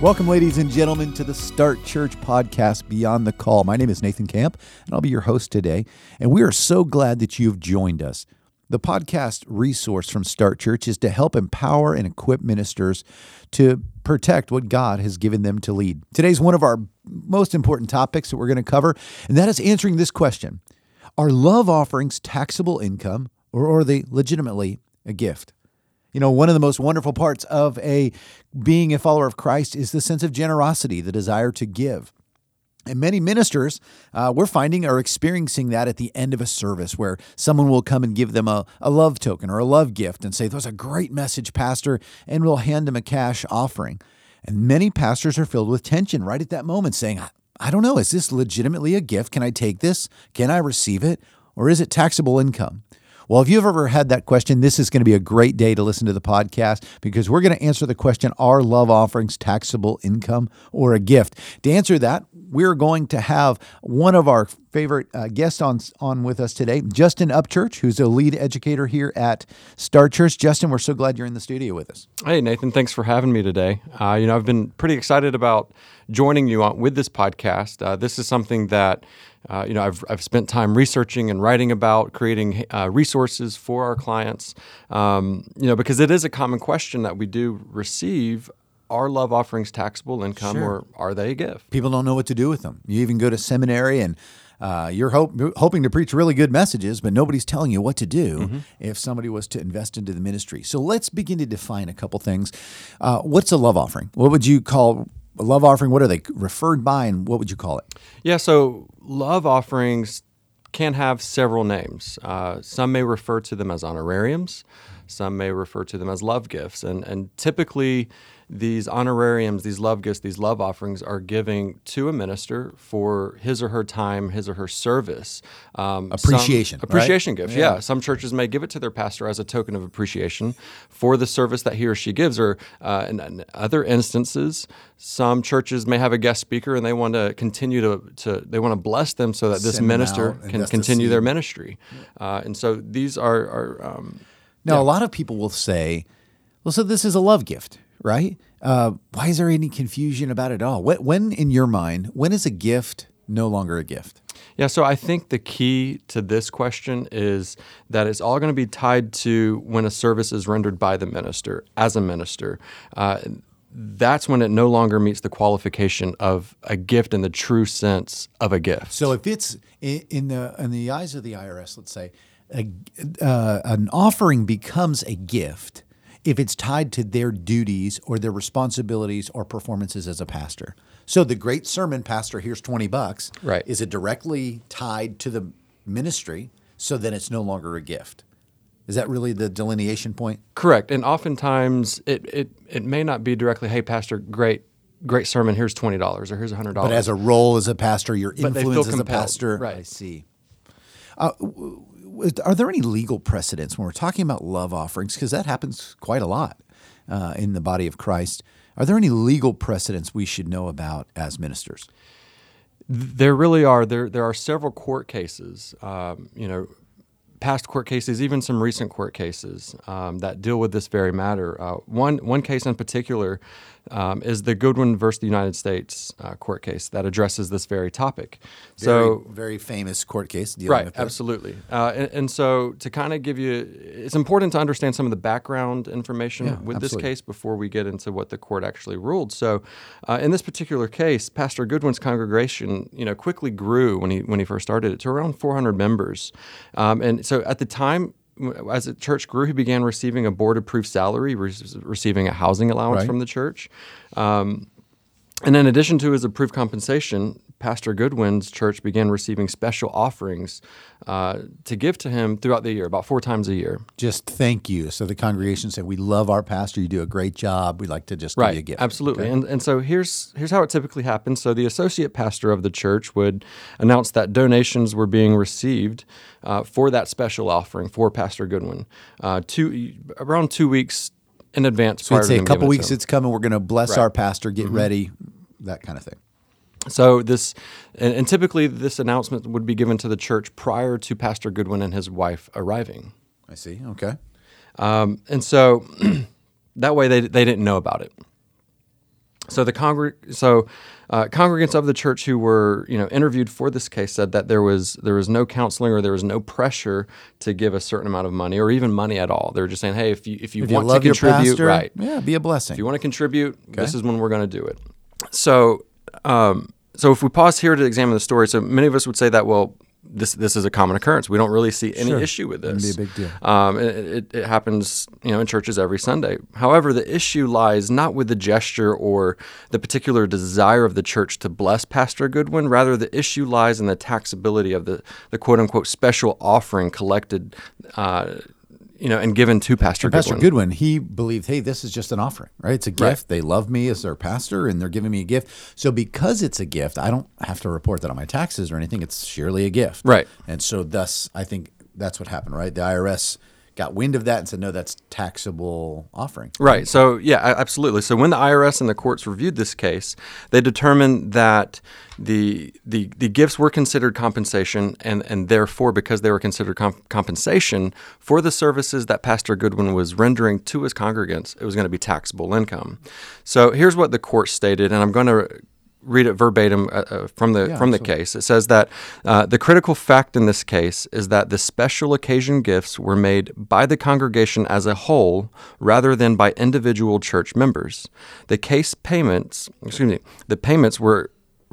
Welcome, ladies and gentlemen, to the Start Church podcast Beyond the Call. My name is Nathan Camp, and I'll be your host today. And we are so glad that you've joined us. The podcast resource from Start Church is to help empower and equip ministers to protect what God has given them to lead. Today's one of our most important topics that we're going to cover, and that is answering this question Are love offerings taxable income, or are they legitimately a gift? You know, one of the most wonderful parts of a being a follower of Christ is the sense of generosity, the desire to give. And many ministers, uh, we're finding, are experiencing that at the end of a service where someone will come and give them a, a love token or a love gift and say, That was a great message, Pastor, and we'll hand them a cash offering. And many pastors are filled with tension right at that moment, saying, I don't know, is this legitimately a gift? Can I take this? Can I receive it? Or is it taxable income? Well, if you've ever had that question, this is going to be a great day to listen to the podcast because we're going to answer the question Are love offerings taxable income or a gift? To answer that, we're going to have one of our favorite uh, guests on, on with us today, Justin Upchurch, who's a lead educator here at Start Church. Justin, we're so glad you're in the studio with us. Hey, Nathan, thanks for having me today. Uh, you know, I've been pretty excited about joining you on, with this podcast. Uh, this is something that uh, you know, I've, I've spent time researching and writing about creating uh, resources for our clients. Um, you know, because it is a common question that we do receive: Are love offerings taxable income, sure. or are they a gift? People don't know what to do with them. You even go to seminary and. Uh, you're hope, hoping to preach really good messages, but nobody's telling you what to do mm-hmm. if somebody was to invest into the ministry. So let's begin to define a couple things. Uh, what's a love offering? What would you call a love offering? What are they referred by, and what would you call it? Yeah, so love offerings can have several names. Uh, some may refer to them as honorariums, some may refer to them as love gifts, and and typically these honorariums, these love gifts, these love offerings are giving to a minister for his or her time, his or her service. Um, appreciation. appreciation right? gift, yeah. yeah. Some churches may give it to their pastor as a token of appreciation for the service that he or she gives. Or uh, in, in, other instances, some churches may have a guest speaker and they want to continue to, to they want to bless them so that this Send minister can continue their ministry. Uh, and so these are. are um, now, yeah. a lot of people will say, well, so this is a love gift right? Uh, why is there any confusion about it all? When, when, in your mind, when is a gift no longer a gift? Yeah, so I think the key to this question is that it's all going to be tied to when a service is rendered by the minister, as a minister. Uh, that's when it no longer meets the qualification of a gift in the true sense of a gift. So if it's in the in the eyes of the IRS, let's say, a, uh, an offering becomes a gift if it's tied to their duties or their responsibilities or performances as a pastor. So the great sermon, Pastor, here's 20 bucks. Right. Is it directly tied to the ministry so then it's no longer a gift? Is that really the delineation point? Correct. And oftentimes it, it, it may not be directly, hey, Pastor, great great sermon, here's $20 or here's $100. But as a role as a pastor, your influence as a pastor. Right. I see. Uh, are there any legal precedents when we're talking about love offerings? Because that happens quite a lot uh, in the body of Christ. Are there any legal precedents we should know about as ministers? There really are. There there are several court cases. Um, you know, past court cases, even some recent court cases um, that deal with this very matter. Uh, one one case in particular um, is the Goodwin versus the United States uh, court case that addresses this very topic. So very, very famous court case, dealing with. right? absolutely. Uh, and, and, so to kind of give you, it's important to understand some of the background information yeah, with absolutely. this case before we get into what the court actually ruled. So uh, in this particular case, Pastor Goodwin's congregation, you know, quickly grew when he when he first started it to around 400 members, um, and so at the time as the church grew, he began receiving a board approved salary, re- receiving a housing allowance right. from the church. Um, And in addition to his approved compensation, Pastor Goodwin's church began receiving special offerings uh, to give to him throughout the year, about four times a year. Just thank you. So the congregation said, "We love our pastor. You do a great job. We'd like to just right. give you a gift." Absolutely. Okay. And and so here's here's how it typically happens. So the associate pastor of the church would announce that donations were being received uh, for that special offering for Pastor Goodwin, uh, two around two weeks in advance. So I'd say a couple weeks it's coming. We're going to bless right. our pastor. Get mm-hmm. ready. That kind of thing. So this, and, and, typically this announcement would be given to the church prior to Pastor Goodwin and his wife arriving. I see. Okay. Um, and so that way they they didn't know about it. So the congreg- so uh, congregants of the church who were you know interviewed for this case said that there was there was no counseling or there was no pressure to give a certain amount of money or even money at all. They were just saying, hey, if you if you if want you to contribute, pastor, right? Yeah, be a blessing. If you want to contribute, okay. this is when we're going to do it. So um, so if we pause here to examine the story, so many of us would say that well, this this is a common occurrence. We don't really see any sure. issue with this. It'd be a big deal. Um, it, it, it, happens, you know, in churches every Sunday. However, the issue lies not with the gesture or the particular desire of the church to bless Pastor Goodwin. Rather, the issue lies in the taxability of the the quote unquote special offering collected. Uh, you know, and given to Pastor and Goodwin. Pastor Goodwin, he believed, hey, this is just an offering, right? It's a gift. Right. They love me as their pastor, and they're giving me a gift. So because it's a gift, I don't have to report that on my taxes or anything. It's surely a gift, right? And so thus, I think that's what happened, right? The IRS got wind of that and said, no, that's taxable offering. Right. So, yeah, absolutely. So, when the IRS and the courts reviewed this case, they determined that the the, the gifts were considered compensation, and, and therefore, because they were considered comp- compensation for the services that Pastor Goodwin was rendering to his congregants, it was going to be taxable income. So, here's what the court stated, and I'm going to read it verbatim uh, uh, from the yeah, from the case. It says that uh, the critical fact in this case is that the special occasion gifts were made by the congregation as a whole rather than by individual church members. The case payments, excuse me, the payments were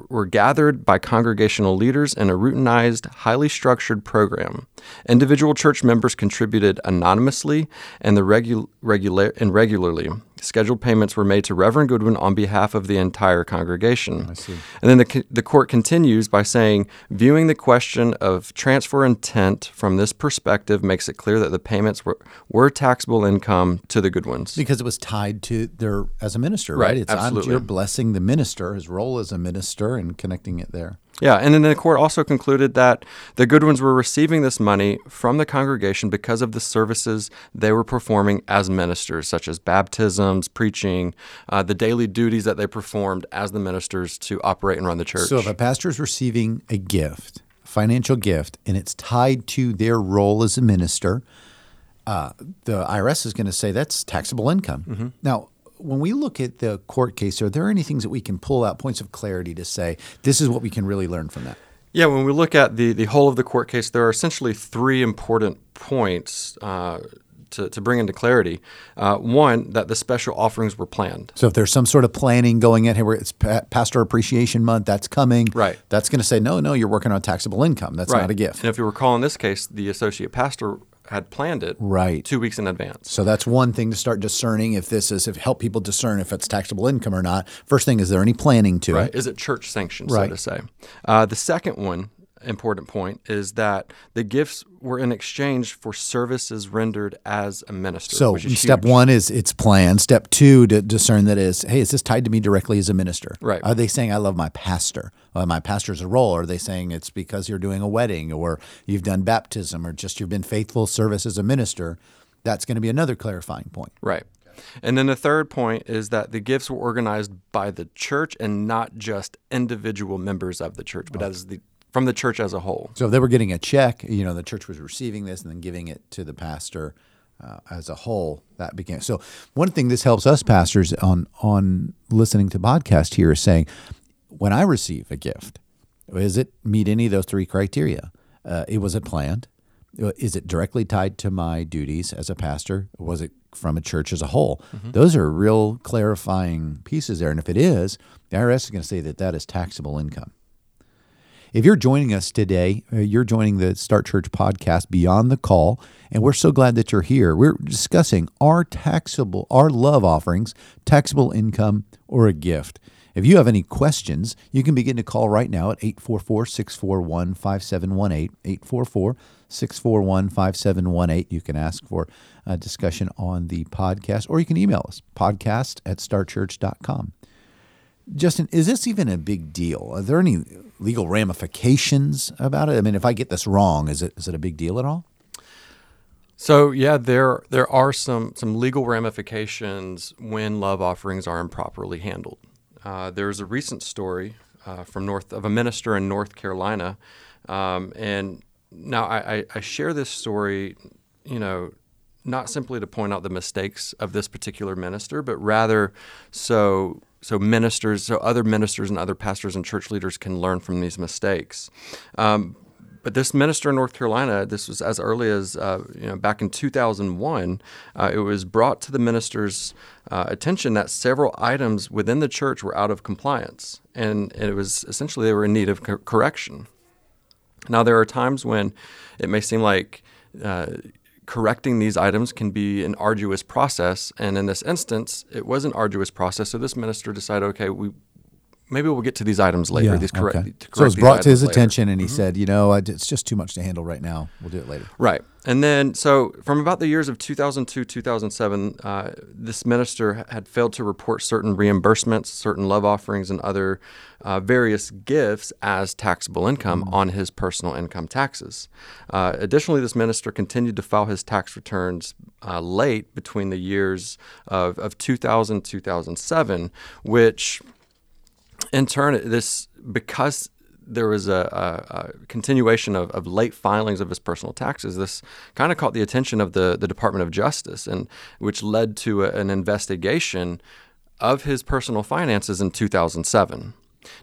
were gathered by congregational leaders in a routinized, highly structured program. Individual church members contributed anonymously and, the regu- regular- and regularly. Scheduled payments were made to Reverend Goodwin on behalf of the entire congregation. I see. And then the, the court continues by saying, viewing the question of transfer intent from this perspective makes it clear that the payments were, were taxable income to the Goodwins. Because it was tied to their, as a minister, right? right? It's absolutely. you're blessing the minister, his role as a minister, and connecting it there. Yeah, and then the court also concluded that the Goodwins were receiving this money from the congregation because of the services they were performing as ministers, such as baptisms, preaching, uh, the daily duties that they performed as the ministers to operate and run the church. So if a pastor is receiving a gift, a financial gift, and it's tied to their role as a minister, uh, the IRS is going to say that's taxable income. Mm-hmm. Now, when we look at the court case, are there any things that we can pull out, points of clarity to say this is what we can really learn from that? Yeah, when we look at the, the whole of the court case, there are essentially three important points uh, to, to bring into clarity. Uh, one, that the special offerings were planned. So if there's some sort of planning going in here where it's Pastor Appreciation Month, that's coming. Right. That's going to say, no, no, you're working on taxable income. That's right. not a gift. And if you recall in this case, the associate pastor had planned it right two weeks in advance. So that's one thing to start discerning if this is if help people discern if it's taxable income or not. First thing is there any planning to right. it? Is it church sanctioned, right. so to say? Uh, the second one important point is that the gifts were in exchange for services rendered as a minister. So step huge. one is it's planned. Step two to discern that is, hey, is this tied to me directly as a minister? Right. Are they saying I love my pastor? Well, my pastor's a role. Are they saying it's because you're doing a wedding or you've done baptism or just you've been faithful service as a minister? That's going to be another clarifying point. Right. And then the third point is that the gifts were organized by the church and not just individual members of the church, but okay. as the from the church as a whole. So if they were getting a check, you know, the church was receiving this and then giving it to the pastor uh, as a whole. That began. So one thing this helps us pastors on on listening to podcast here is saying, when I receive a gift, does it meet any of those three criteria? Uh, it was it planned? Is it directly tied to my duties as a pastor? Was it from a church as a whole? Mm-hmm. Those are real clarifying pieces there. And if it is, the IRS is going to say that that is taxable income. If you're joining us today, uh, you're joining the Start Church podcast Beyond the Call, and we're so glad that you're here. We're discussing our taxable, our love offerings, taxable income, or a gift. If you have any questions, you can begin to call right now at 844 641 5718. 844 641 5718. You can ask for a discussion on the podcast, or you can email us podcast at startchurch.com. Justin, is this even a big deal? Are there any legal ramifications about it? I mean, if I get this wrong, is it is it a big deal at all? So yeah, there there are some some legal ramifications when love offerings are improperly handled. Uh, there's a recent story uh, from north of a minister in North Carolina, um, and now I, I, share this story, you know, not simply to point out the mistakes of this particular minister, but rather so so ministers, so other ministers and other pastors and church leaders can learn from these mistakes. Um, but this minister in North Carolina, this was as early as uh, you know back in 2001. Uh, it was brought to the minister's uh, attention that several items within the church were out of compliance, and it was essentially they were in need of co- correction. Now there are times when it may seem like uh, correcting these items can be an arduous process. And in this instance, it was an arduous process. So this minister decided, okay, we maybe we'll get to these items later. Yeah, these correct, okay. correct so it was brought to his later. attention, and he mm-hmm. said, "You know, it's just too much to handle right now. We'll do it later." Right, and then so from about the years of 2002, 2007, uh, this minister had failed to report certain reimbursements, certain love offerings, and other uh, various gifts as taxable income mm-hmm. on his personal income taxes. Uh, additionally, this minister continued to file his tax returns uh, late between the years of, of 2000 2007, which in turn, this because there was a, a, a continuation of, of, late filings of his personal taxes. This kind of caught the attention of the, the Department of Justice, and which led to a, an investigation of his personal finances in 2007.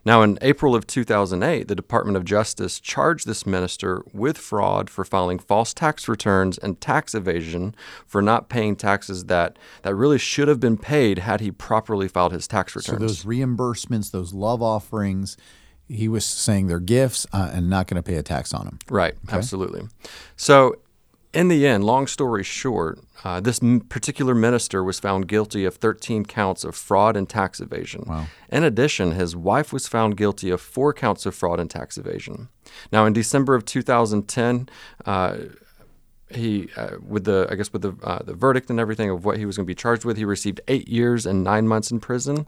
Now, in April of 2008, the Department of Justice charged this minister with fraud for filing false tax returns and tax evasion for not paying taxes that, that really should have been paid had he properly filed his tax returns. So, those reimbursements, those love offerings, he was saying they're gifts uh, and not going to pay a tax on them. Right, okay. absolutely. So, in the end, long story short, uh, this m- particular minister was found guilty of 13 counts of fraud and tax evasion. Wow. In addition, his wife was found guilty of four counts of fraud and tax evasion. Now, in December of 2010, uh, he, uh, with the, I guess, with the uh, the verdict and everything of what he was going to be charged with, he received eight years and nine months in prison.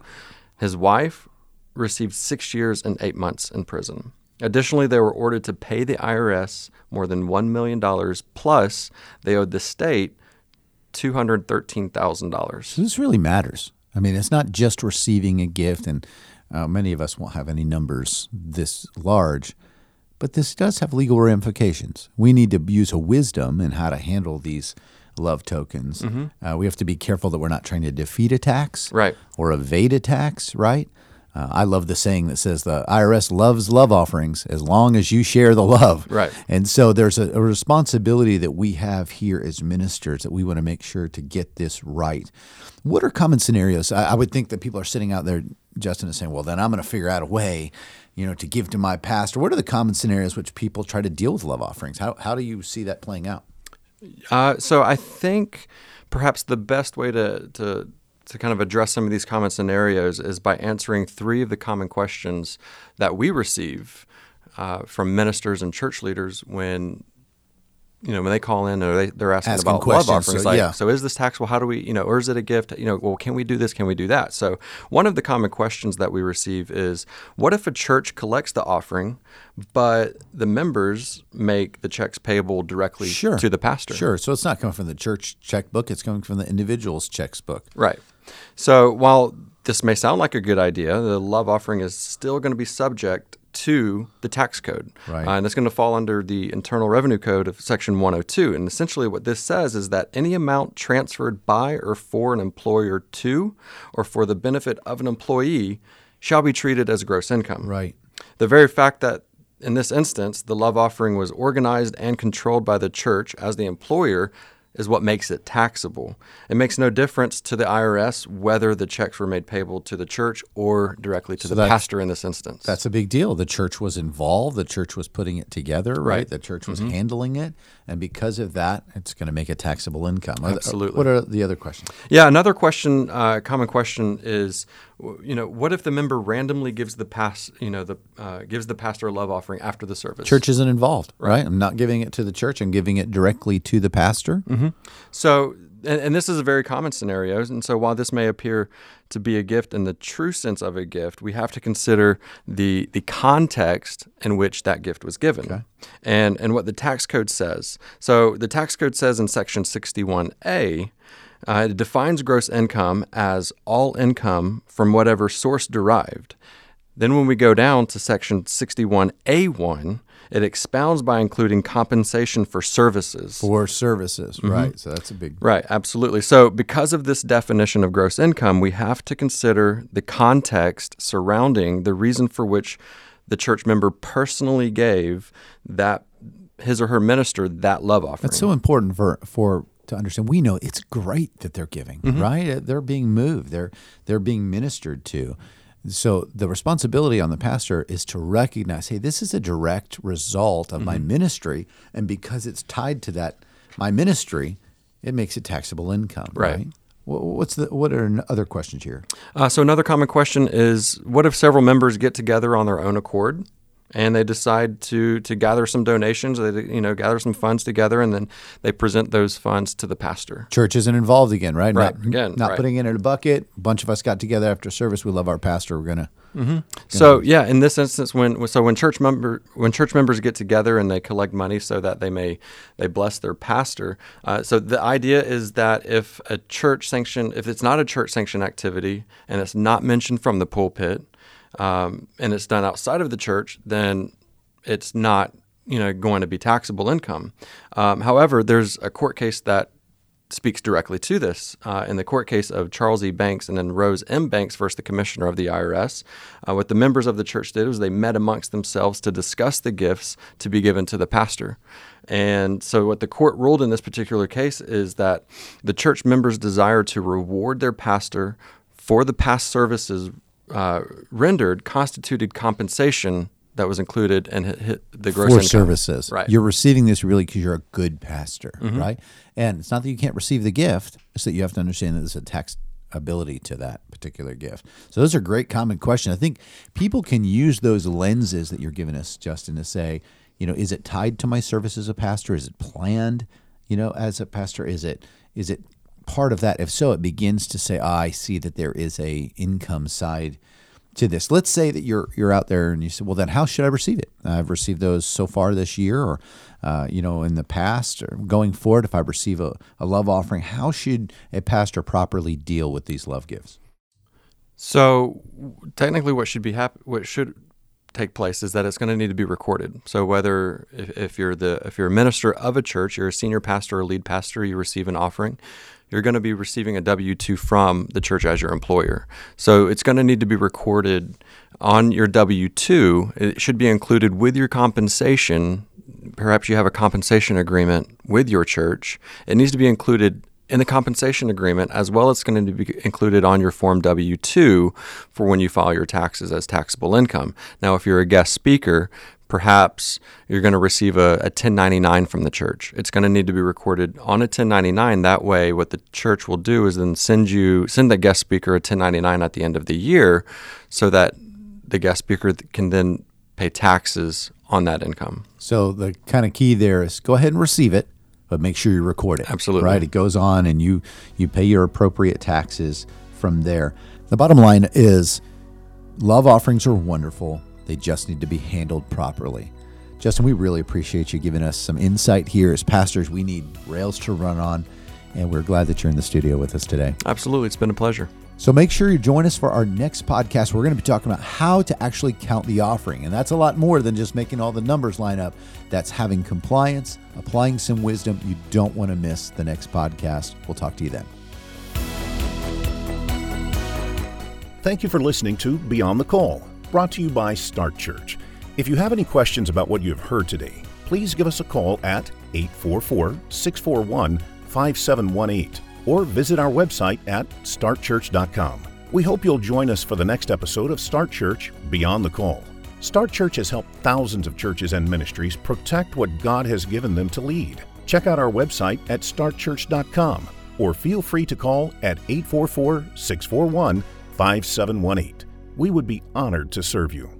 His wife received six years and eight months in prison. Additionally, they were ordered to pay the IRS more than $1 million, plus they owed the state $213,000. So this really matters. I mean, it's not just receiving a gift, and uh, many of us won't have any numbers this large, but this does have legal ramifications. We need to use a wisdom in how to handle these love tokens. Mm-hmm. Uh, we have to be careful that we're not trying to defeat a tax right. or evade a tax, right? Uh, I love the saying that says the IRS loves love offerings as long as you share the love. Right. And so there's a, a responsibility that we have here as ministers that we want to make sure to get this right. What are common scenarios? I, I would think that people are sitting out there, Justin, is saying, well, then I'm going to figure out a way, you know, to give to my pastor. What are the common scenarios which people try to deal with love offerings? How, how do you see that playing out? Uh, so I think perhaps the best way to, to to kind of address some of these common scenarios is by answering three of the common questions that we receive uh, from ministers and church leaders when you know when they call in or they, they're asking, asking about love offerings so, like yeah. so is this taxable how do we you know or is it a gift? You know well can we do this? Can we do that? So one of the common questions that we receive is what if a church collects the offering but the members make the checks payable directly sure. to the pastor? Sure. So it's not coming from the church checkbook. It's coming from the individual's checkbook right so while this may sound like a good idea, the love offering is still going to be subject to the tax code. Right. Uh, and it's going to fall under the Internal Revenue Code of Section 102. And essentially, what this says is that any amount transferred by or for an employer to or for the benefit of an employee shall be treated as gross income. Right. The very fact that in this instance, the love offering was organized and controlled by the church as the employer is what makes it taxable. It makes no difference to the IRS whether the checks were made payable to the church or directly to so the pastor in this instance. That's a big deal. The church was involved, the church was putting it together, right? right. The church was mm-hmm. handling it. And because of that, it's going to make a taxable income. Absolutely. What are the other questions? Yeah, another question, uh, common question is you know, what if the member randomly gives the pass, you know, the uh, gives the pastor a love offering after the service? Church isn't involved, right? I'm not giving it to the church. I'm giving it directly to the pastor. Mm-hmm. So and, and, this is a very common scenario. And so, while this may appear to be a gift in the true sense of a gift, we have to consider the the context in which that gift was given, okay. and and what the tax code says. So, the tax code says in section 61a. Uh, it defines gross income as all income from whatever source derived. Then, when we go down to section 61A1, it expounds by including compensation for services. For services, mm-hmm. right. So that's a big. Right, absolutely. So, because of this definition of gross income, we have to consider the context surrounding the reason for which the church member personally gave that his or her minister that love offering. That's so important for for to understand. We know it's great that they're giving, mm-hmm. right? They're being moved. They're they're being ministered to. So the responsibility on the pastor is to recognize, hey, this is a direct result of mm-hmm. my ministry, and because it's tied to that my ministry, it makes it taxable income. Right. right? What's the what are other questions here? Uh, so another common question is, what if several members get together on their own accord and they decide to to gather some donations. They you know gather some funds together, and then they present those funds to the pastor. Church isn't involved again, right? Right. Not, again, not right. putting it in a bucket. A bunch of us got together after service. We love our pastor. We're gonna. Mm-hmm. So yeah, in this instance, when so when church member when church members get together and they collect money so that they may they bless their pastor. Uh, so the idea is that if a church sanction, if it's not a church sanction activity and it's not mentioned from the pulpit, um, and it's done outside of the church, then it's not you know going to be taxable income. Um, however, there's a court case that speaks directly to this. Uh, in the court case of Charles E. Banks and then Rose M. Banks versus the commissioner of the IRS, uh, what the members of the church did was they met amongst themselves to discuss the gifts to be given to the pastor. And so, what the court ruled in this particular case is that the church members' desire to reward their pastor for the past services uh, rendered constituted compensation that was included and hit, hit the gross for income. services. Right. You're receiving this really because you're a good pastor, mm-hmm. right? And it's not that you can't receive the gift; it's that you have to understand that there's a tax ability to that particular gift. So those are great common questions. I think people can use those lenses that you're giving us, Justin, to say, you know, is it tied to my service as a pastor? Is it planned, you know, as a pastor? Is it is it part of that? If so, it begins to say, oh, I see that there is a income side to this. Let's say that you're you're out there and you say, well, then how should I receive it? I've received those so far this year, or uh, you know, in the past, or going forward. If I receive a, a love offering, how should a pastor properly deal with these love gifts? So, technically, what should be hap- what should take place is that it's going to need to be recorded. So whether if, if, you're the if you're a minister of a church, you're a senior pastor or lead pastor, you receive an offering, you're going to be receiving a W 2 from the church as your employer. So it's going to need to be recorded on your W 2. It should be included with your compensation. Perhaps you have a compensation agreement with your church. It needs to be included in the compensation agreement as well it's going to be included on your form W2 for when you file your taxes as taxable income. Now if you're a guest speaker, perhaps you're going to receive a, a 1099 from the church. It's going to need to be recorded on a 1099. That way, what the church will do is then send you send the guest speaker a 1099 at the end of the year, so that the guest speaker can then pay taxes on that income. So the kind of key there is go ahead and receive it, but make sure you record it. Absolutely. Right? It goes on, and you you pay your appropriate taxes from there. The bottom line is, love offerings are wonderful they just need to be handled properly. Justin, we really appreciate you giving us some insight here. As pastors, we need rails to run on, and we're glad that you're in the studio with us today. Absolutely. It's been a pleasure. So make sure you join us for our next podcast. We're going to be talking about how to actually count the offering. And that's a lot more than just making all the numbers line up. That's having compliance, applying some wisdom. You don't want to miss the next podcast. We'll talk to you then. Thank you for listening to Beyond the Call brought to you by Start Church. If you have any questions about what you have heard today, please give us a call at 844 641 5718 or visit our website at startchurch.com. We hope you'll join us for the next episode of Start Church Beyond the Call. Start Church has helped thousands of churches and ministries protect what God has given them to lead. Check out our website at startchurch.com or feel free to call at 844 641 5718. We would be honored to serve you.